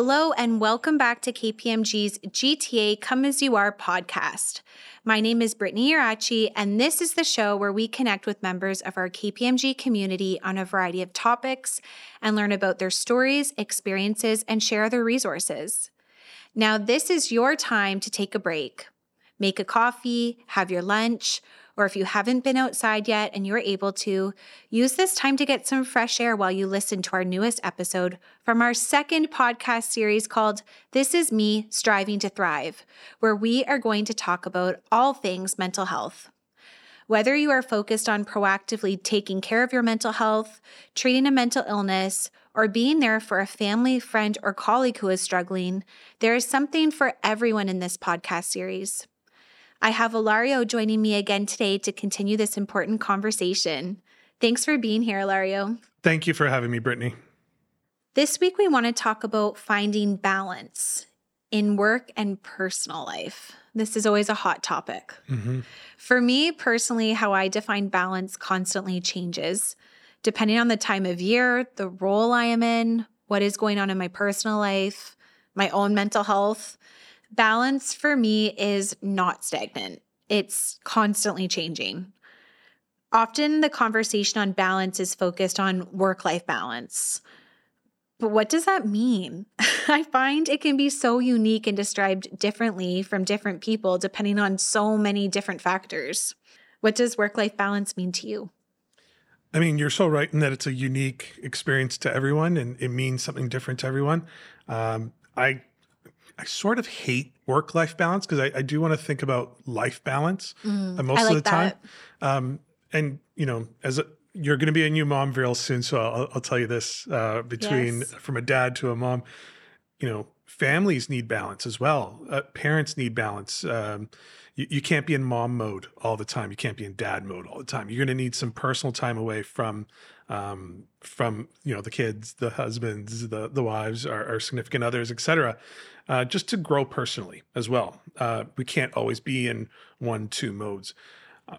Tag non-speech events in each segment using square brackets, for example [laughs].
Hello, and welcome back to KPMG's GTA Come As You Are podcast. My name is Brittany Irachi, and this is the show where we connect with members of our KPMG community on a variety of topics and learn about their stories, experiences, and share their resources. Now, this is your time to take a break. Make a coffee, have your lunch, or if you haven't been outside yet and you're able to, use this time to get some fresh air while you listen to our newest episode from our second podcast series called This Is Me Striving to Thrive, where we are going to talk about all things mental health. Whether you are focused on proactively taking care of your mental health, treating a mental illness, or being there for a family, friend, or colleague who is struggling, there is something for everyone in this podcast series. I have Ilario joining me again today to continue this important conversation. Thanks for being here, Ilario. Thank you for having me, Brittany. This week, we want to talk about finding balance in work and personal life. This is always a hot topic. Mm-hmm. For me personally, how I define balance constantly changes depending on the time of year, the role I am in, what is going on in my personal life, my own mental health. Balance for me is not stagnant, it's constantly changing. Often the conversation on balance is focused on work life balance. But what does that mean? [laughs] I find it can be so unique and described differently from different people depending on so many different factors. What does work life balance mean to you? I mean, you're so right in that it's a unique experience to everyone and it means something different to everyone. Um, I I sort of hate work life balance because I, I, do want to think about life balance mm, uh, most like of the time. Um, and you know, as a, you're going to be a new mom real soon, so I'll, I'll tell you this: uh, between yes. from a dad to a mom, you know, families need balance as well. Uh, parents need balance. Um, you, you can't be in mom mode all the time. You can't be in dad mode all the time. You're going to need some personal time away from um, from you know the kids, the husbands, the the wives, our, our significant others, etc. Uh, just to grow personally as well. Uh, we can't always be in one two modes.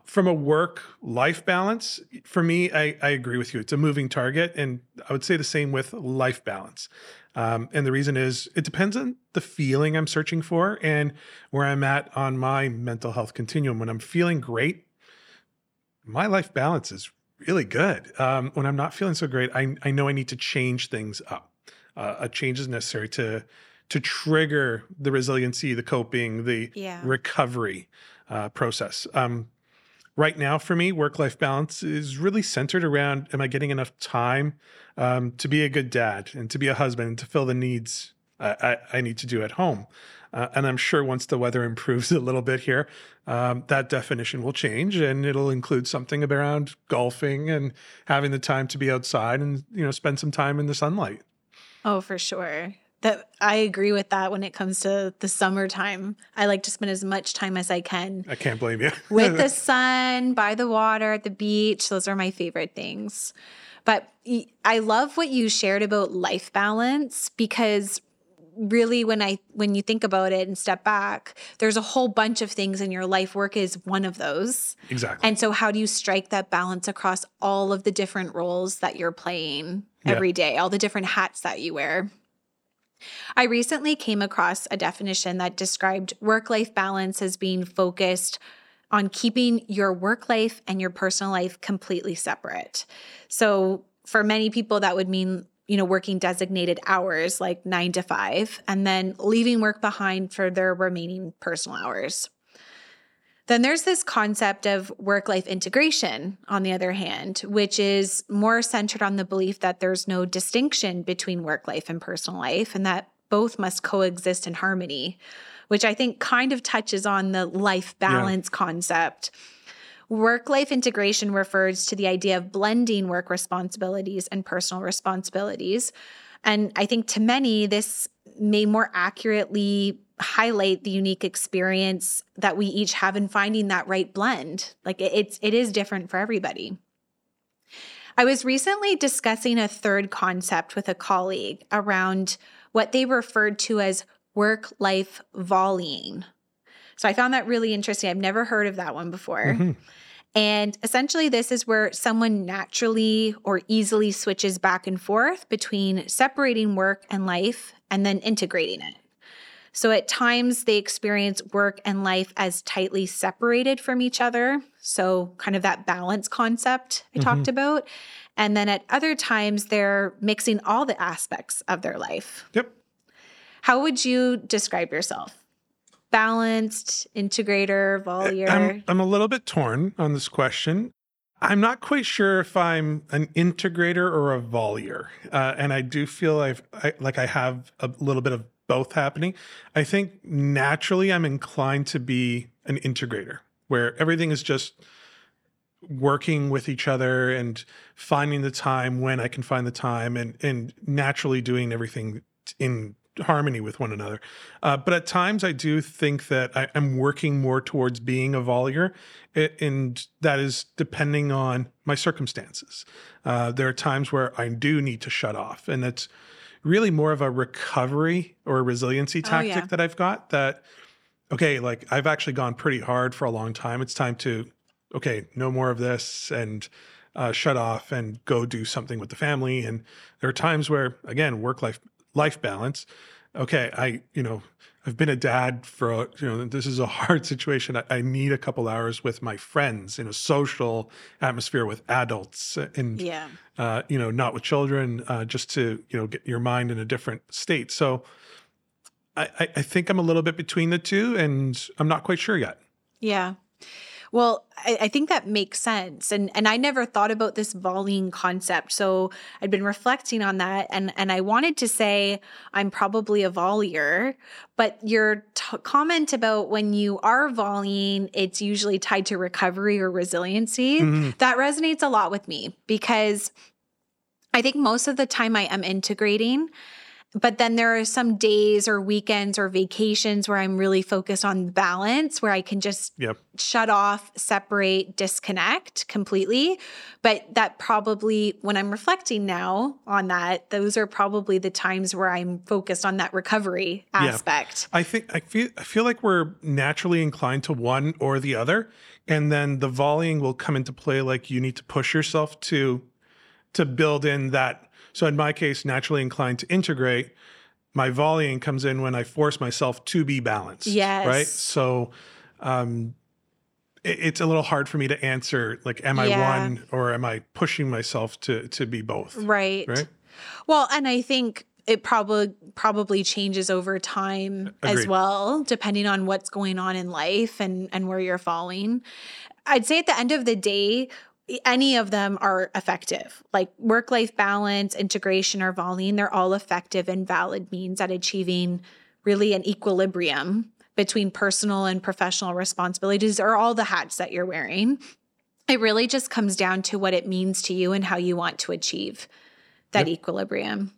From a work life balance, for me, I, I agree with you. It's a moving target, and I would say the same with life balance. Um, and the reason is it depends on the feeling I'm searching for and where I'm at on my mental health continuum. When I'm feeling great, my life balance is really good. Um, when I'm not feeling so great, I, I know I need to change things up. Uh, a change is necessary to to trigger the resiliency, the coping, the yeah. recovery uh, process. Um, right now for me work life balance is really centered around am i getting enough time um, to be a good dad and to be a husband and to fill the needs I, I, I need to do at home? Uh, and i'm sure once the weather [laughs] improves a little bit here um, that definition will change and it'll include something around golfing and having the time to be outside and you know spend some time in the sunlight. Oh for sure that I agree with that when it comes to the summertime. I like to spend as much time as I can. I can't blame you. [laughs] with the [laughs] sun, by the water, at the beach. Those are my favorite things. But I love what you shared about life balance because really when I when you think about it and step back, there's a whole bunch of things in your life. Work is one of those. Exactly. And so how do you strike that balance across all of the different roles that you're playing every yeah. day, all the different hats that you wear? I recently came across a definition that described work life balance as being focused on keeping your work life and your personal life completely separate. So, for many people, that would mean you know, working designated hours like nine to five, and then leaving work behind for their remaining personal hours. Then there's this concept of work life integration, on the other hand, which is more centered on the belief that there's no distinction between work life and personal life and that both must coexist in harmony, which I think kind of touches on the life balance yeah. concept. Work life integration refers to the idea of blending work responsibilities and personal responsibilities. And I think to many, this may more accurately highlight the unique experience that we each have in finding that right blend. Like it's it is different for everybody. I was recently discussing a third concept with a colleague around what they referred to as work life volleying. So I found that really interesting. I've never heard of that one before. Mm-hmm. And essentially, this is where someone naturally or easily switches back and forth between separating work and life and then integrating it. So at times they experience work and life as tightly separated from each other. So, kind of that balance concept I mm-hmm. talked about. And then at other times, they're mixing all the aspects of their life. Yep. How would you describe yourself? Balanced, integrator, volleyer? I'm, I'm a little bit torn on this question. I'm not quite sure if I'm an integrator or a volleyer, uh, and I do feel I've I, like I have a little bit of both happening. I think naturally I'm inclined to be an integrator, where everything is just working with each other and finding the time when I can find the time, and and naturally doing everything in harmony with one another. Uh, but at times, I do think that I, am working more towards being a volleyer, and that is depending on my circumstances. Uh, there are times where I do need to shut off, and it's really more of a recovery or a resiliency tactic oh, yeah. that I've got. That okay, like I've actually gone pretty hard for a long time. It's time to okay, no more of this, and uh, shut off and go do something with the family. And there are times where, again, work life life balance. Okay, I, you know, I've been a dad for, you know, this is a [laughs] hard situation. I, I, need a couple hours with my friends in a social atmosphere with adults and, yeah. uh, you know, not with children, uh, just to, you know, get your mind in a different state. So I, I think I'm a little bit between the two and I'm not quite sure yet. Yeah. Well, I, I, think that makes sense. And and I never thought about this volleying concept. So I'd been reflecting on that and and I wanted to say I'm probably a volleyer, but your t- comment about when you are volleying, it's usually tied to recovery or resiliency. Mm-hmm. That resonates a lot with me because I think most of the time I am integrating but then there are some days or weekends or vacations where I'm really focused on balance, where I can just yep. shut off, separate, disconnect completely. But that probably, when I'm reflecting now on that, those are probably the times where I'm focused on that recovery aspect. Yeah. I think I feel I feel like we're naturally inclined to one or the other, and then the volleying will come into play. Like you need to push yourself to to build in that so in my case, naturally inclined to integrate, my volleying comes in when I force myself to be balanced. Yes. Right. So um, it, it's a little hard for me to answer like, am yeah. I one or am I pushing myself to to be both? Right. Right. Well, and I think it probably probably changes over time Agreed. as well, depending on what's going on in life and and where you're falling. I'd say at the end of the day, any of them are effective. Like work life balance, integration, or volleying, they're all effective and valid means at achieving really an equilibrium between personal and professional responsibilities or all the hats that you're wearing. It really just comes down to what it means to you and how you want to achieve that yep. equilibrium.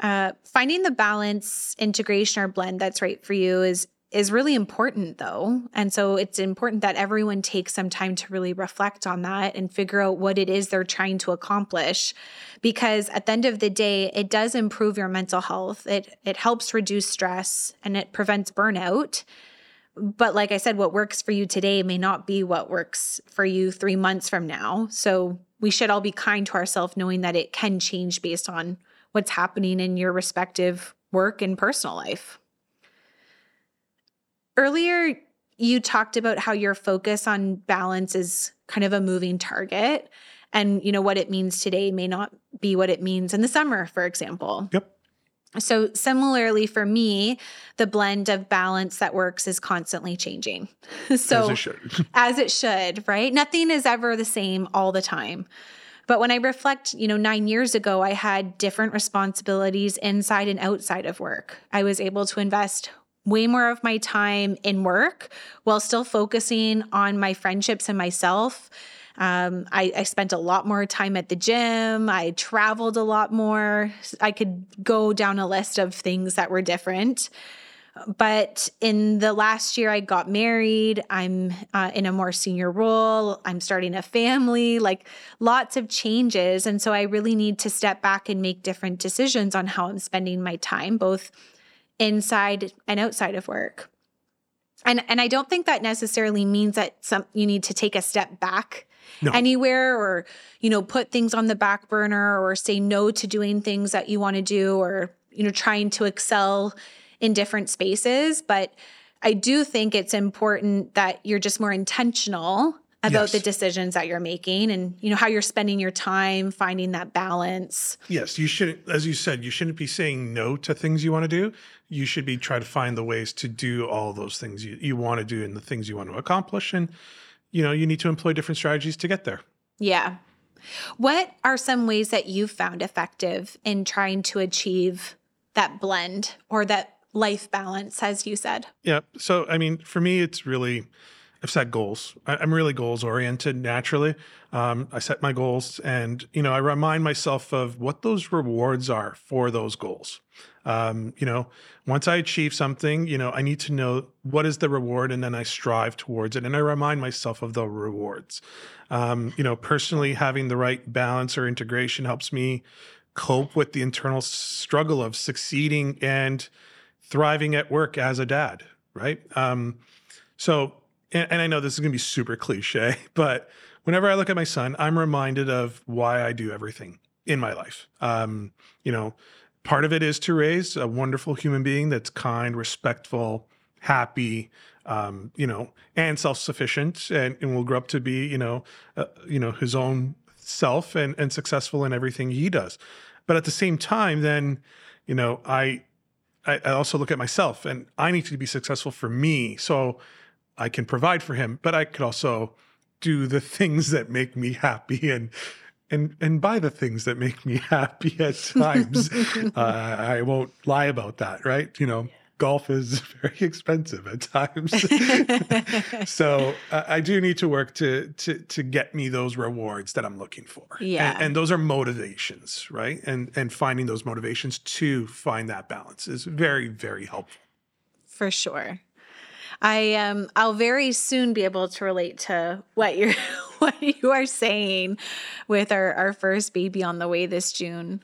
Uh, finding the balance, integration, or blend that's right for you is is really important though. And so it's important that everyone takes some time to really reflect on that and figure out what it is they're trying to accomplish because at the end of the day it does improve your mental health. It it helps reduce stress and it prevents burnout. But like I said what works for you today may not be what works for you 3 months from now. So we should all be kind to ourselves knowing that it can change based on what's happening in your respective work and personal life. Earlier, you talked about how your focus on balance is kind of a moving target. And, you know, what it means today may not be what it means in the summer, for example. Yep. So, similarly for me, the blend of balance that works is constantly changing. [laughs] so, as it should. [laughs] as it should, right? Nothing is ever the same all the time. But when I reflect, you know, nine years ago, I had different responsibilities inside and outside of work. I was able to invest way more of my time in work while still focusing on my friendships and myself. Um, I, I, spent a lot more time at the gym. I traveled a lot more. I could go down a list of things that were different. But in the last year, I got married. I'm uh, in a more senior role. I'm starting a family, like lots of changes. And so I really need to step back and make different decisions on how I'm spending my time, both inside and outside of work. And and I don't think that necessarily means that some you need to take a step back No. anywhere or you know put things on the back burner or say no to doing things that you want to do or you know trying to excel in different spaces, but I do think it's important that you're just more intentional about Yes. the decisions that you're making and you know how you're spending your time finding that balance. Yes, you shouldn't, as you said, you shouldn't be saying no to things you want to do. You should be trying to find the ways to do all those things you, you want to do and the things you want to accomplish. And, you know, you need to employ different strategies to get there. Yeah. What are some ways that you've found effective in trying to achieve that blend or that life balance, as you said? Yeah. So, I mean, for me, it's really, I've set goals. I, I'm really goals oriented naturally. Um, I set my goals and, you know, I remind myself of what those rewards are for those goals. Um, you know, once I achieve something, you know, I need to know what is the reward and then I strive towards it. And I remind myself of the rewards. Um, you know, personally, having the right balance or integration helps me cope with the internal struggle of succeeding and thriving at work as a dad, right? Um, so, and, and I know this is going to be super cliche, [laughs] but whenever I look at my son, I'm reminded of why I do everything in my life. Um, you know, part of it is to raise a wonderful human being that's kind, respectful, happy, um, you know, and self-sufficient, and, and will grow up to be, you know, uh, you know, his own self and and successful in everything he does. But at the same time, then, you know, I I, I also look at myself and I need to be successful for me so I can provide for him, but I could also do the things that make me happy and and and buy the things that make me [laughs] happy at times. [laughs] uh, I won't lie about that, right? You know, golf is [laughs] very expensive at times. so uh, I do need to work to to to get me those rewards that I'm looking for. Yeah. and, and those are motivations, right? And and finding those motivations to find that balance is very very helpful. For sure. I um I'll very soon be able to relate to what you're [laughs] what you are saying with our, our first baby on the way this June.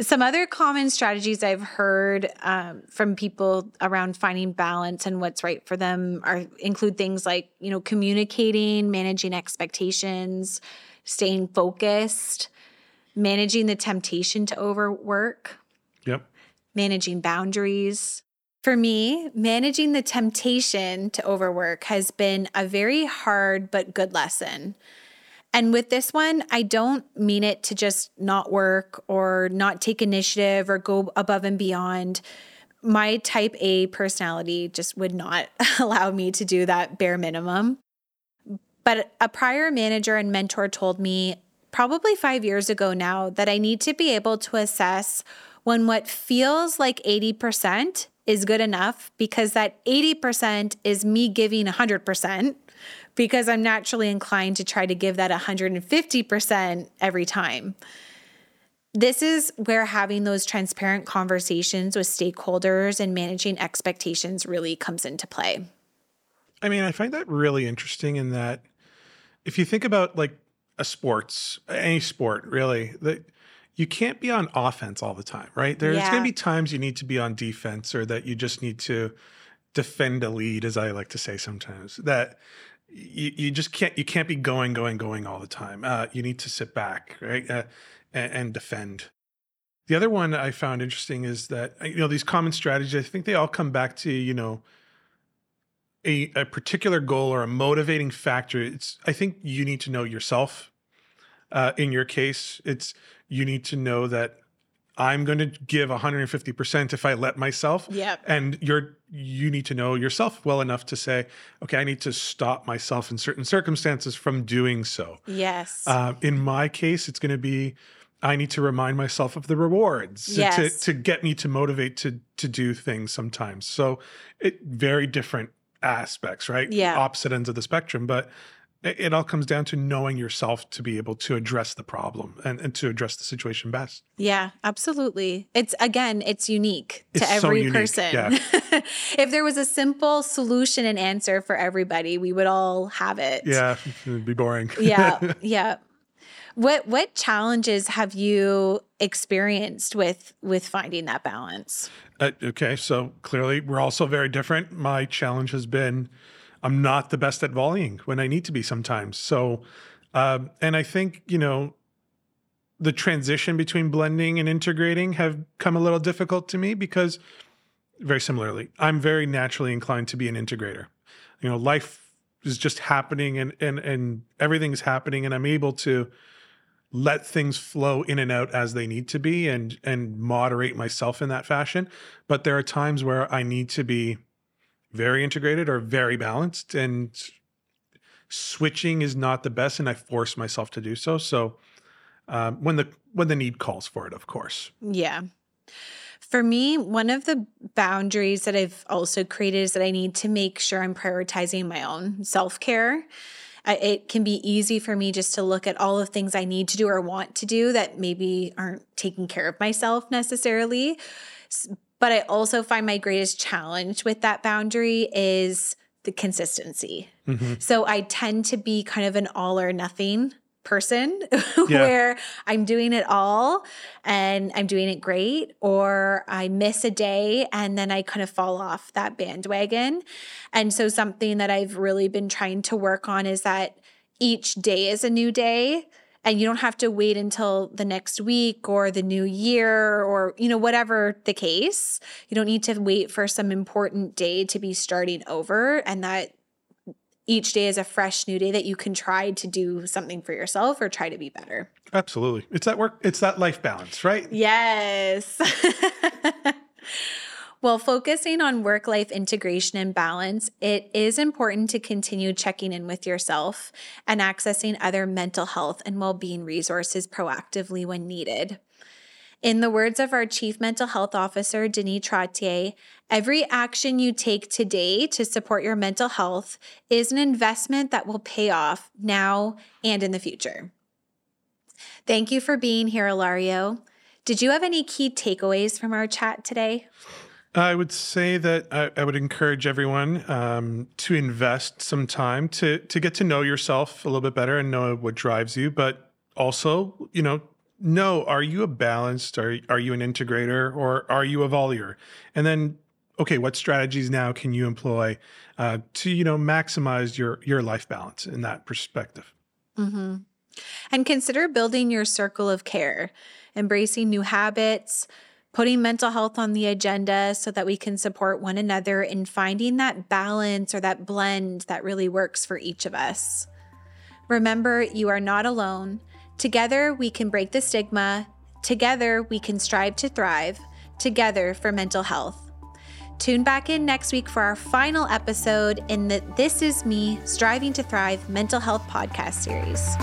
Some other common strategies I've heard um, from people around finding balance and what's right for them are include things like you know communicating, managing expectations, staying focused, managing the temptation to overwork, Yep. managing boundaries. For me, managing the temptation to overwork has been a very hard but good lesson. And with this one, I don't mean it to just not work or not take initiative or go above and beyond. My type A personality just would not [laughs] allow me to do that bare minimum. But a prior manager and mentor told me probably five years ago now that I need to be able to assess when what feels like 80% is good enough because that 80% is me giving 100% because I'm naturally inclined to try to give that 150% every time. This is where having those transparent conversations with stakeholders and managing expectations really comes into play. I mean, I find that really interesting in that if you think about like a sports, any sport really, that you can't be on offense all the time, right? There's Yeah. going to be times you need to be on defense or that you just need to defend a lead, as I like to say sometimes. That you, you just can't you can't be going going going all the time. Uh, you need to sit back, right, uh, and, and defend. The other one I found interesting is that you know these common strategies. I think they all come back to you know a, a particular goal or a motivating factor it's i think you need to know yourself uh, in your case it's you need to know that i'm going to give 150% if i let myself Yep. and you're you need to know yourself well enough to say okay i need to stop myself in certain circumstances from doing so Yes. uh, in my case, it's going to be I need to remind myself of the rewards to- Yes. to, to get me to motivate to to do things sometimes. So it very different aspects, right? Yeah. Opposite ends of the spectrum, but it, all comes down to knowing yourself to be able to address the problem and, and to address the situation best. Yeah, absolutely. It's again, it's unique to It's so every unique, person. yeah. [laughs] if there was a simple solution and answer for everybody, we would all have it. Yeah, [laughs] it'd be boring. yeah, [laughs] yeah. What what challenges have you experienced with with finding that balance? Uh, okay, so clearly we're also very different. My challenge has been I'm not the best at volleying when I need to be sometimes. So, um, and I think you know the transition between blending and integrating have come a little difficult to me because very similarly, I'm very naturally inclined to be an integrator. You know, life is just happening and and and everything's happening and I'm able to let things flow in and out as they need to be and and moderate myself in that fashion. But there are times where I need to be very integrated or very balanced and switching is not the best and I force myself to do so. So um, when the when the need calls for it, of course. Yeah. For me, one of the boundaries that I've also created is that I need to make sure I'm prioritizing my own self care. It can be easy for me just to look at all the things I need to do or want to do that maybe aren't taking care of myself necessarily. But I also find my greatest challenge with that boundary is the consistency. Mm-hmm. So I tend to be kind of an all or nothing person [laughs] yeah. where I'm doing it all and I'm doing it great, or I miss a day and then I kind of fall off that bandwagon. And so, something that I've really been trying to work on is that each day is a new day and you don't have to wait until the next week or the new year or you know whatever the case you don't need to wait for some important day to be starting over and that each day is a fresh new day that you can try to do something for yourself or try to be better. Absolutely. It's that work, it's that life balance, right? Yes. [laughs] While focusing on work life integration and balance, it is important to continue checking in with yourself and accessing other mental health and well being resources proactively when needed. In the words of our Chief Mental Health Officer, Denis Trottier, every action you take today to support your mental health is an investment that will pay off now and in the future. Thank you for being here, Ilario. Did you have any key takeaways from our chat today? I would say that I, I would encourage everyone um, to invest some time to to get to know yourself a little bit better and know what drives you, but also, you know, no, are you a balanced, are, are you an integrator, or are you a volleyer? And then, okay, what strategies now can you employ uh, to, you know, maximize your, your life balance in that perspective? Mm-hmm. And consider building your circle of care, embracing new habits, putting mental health on the agenda so that we can support one another in finding that balance or that blend that really works for each of us. Remember, you are not alone. Together, we can break the stigma. Together, we can strive to thrive. Together for mental health. Tune back in next week for our final episode in the This Is Me Striving to Thrive Mental Health podcast series.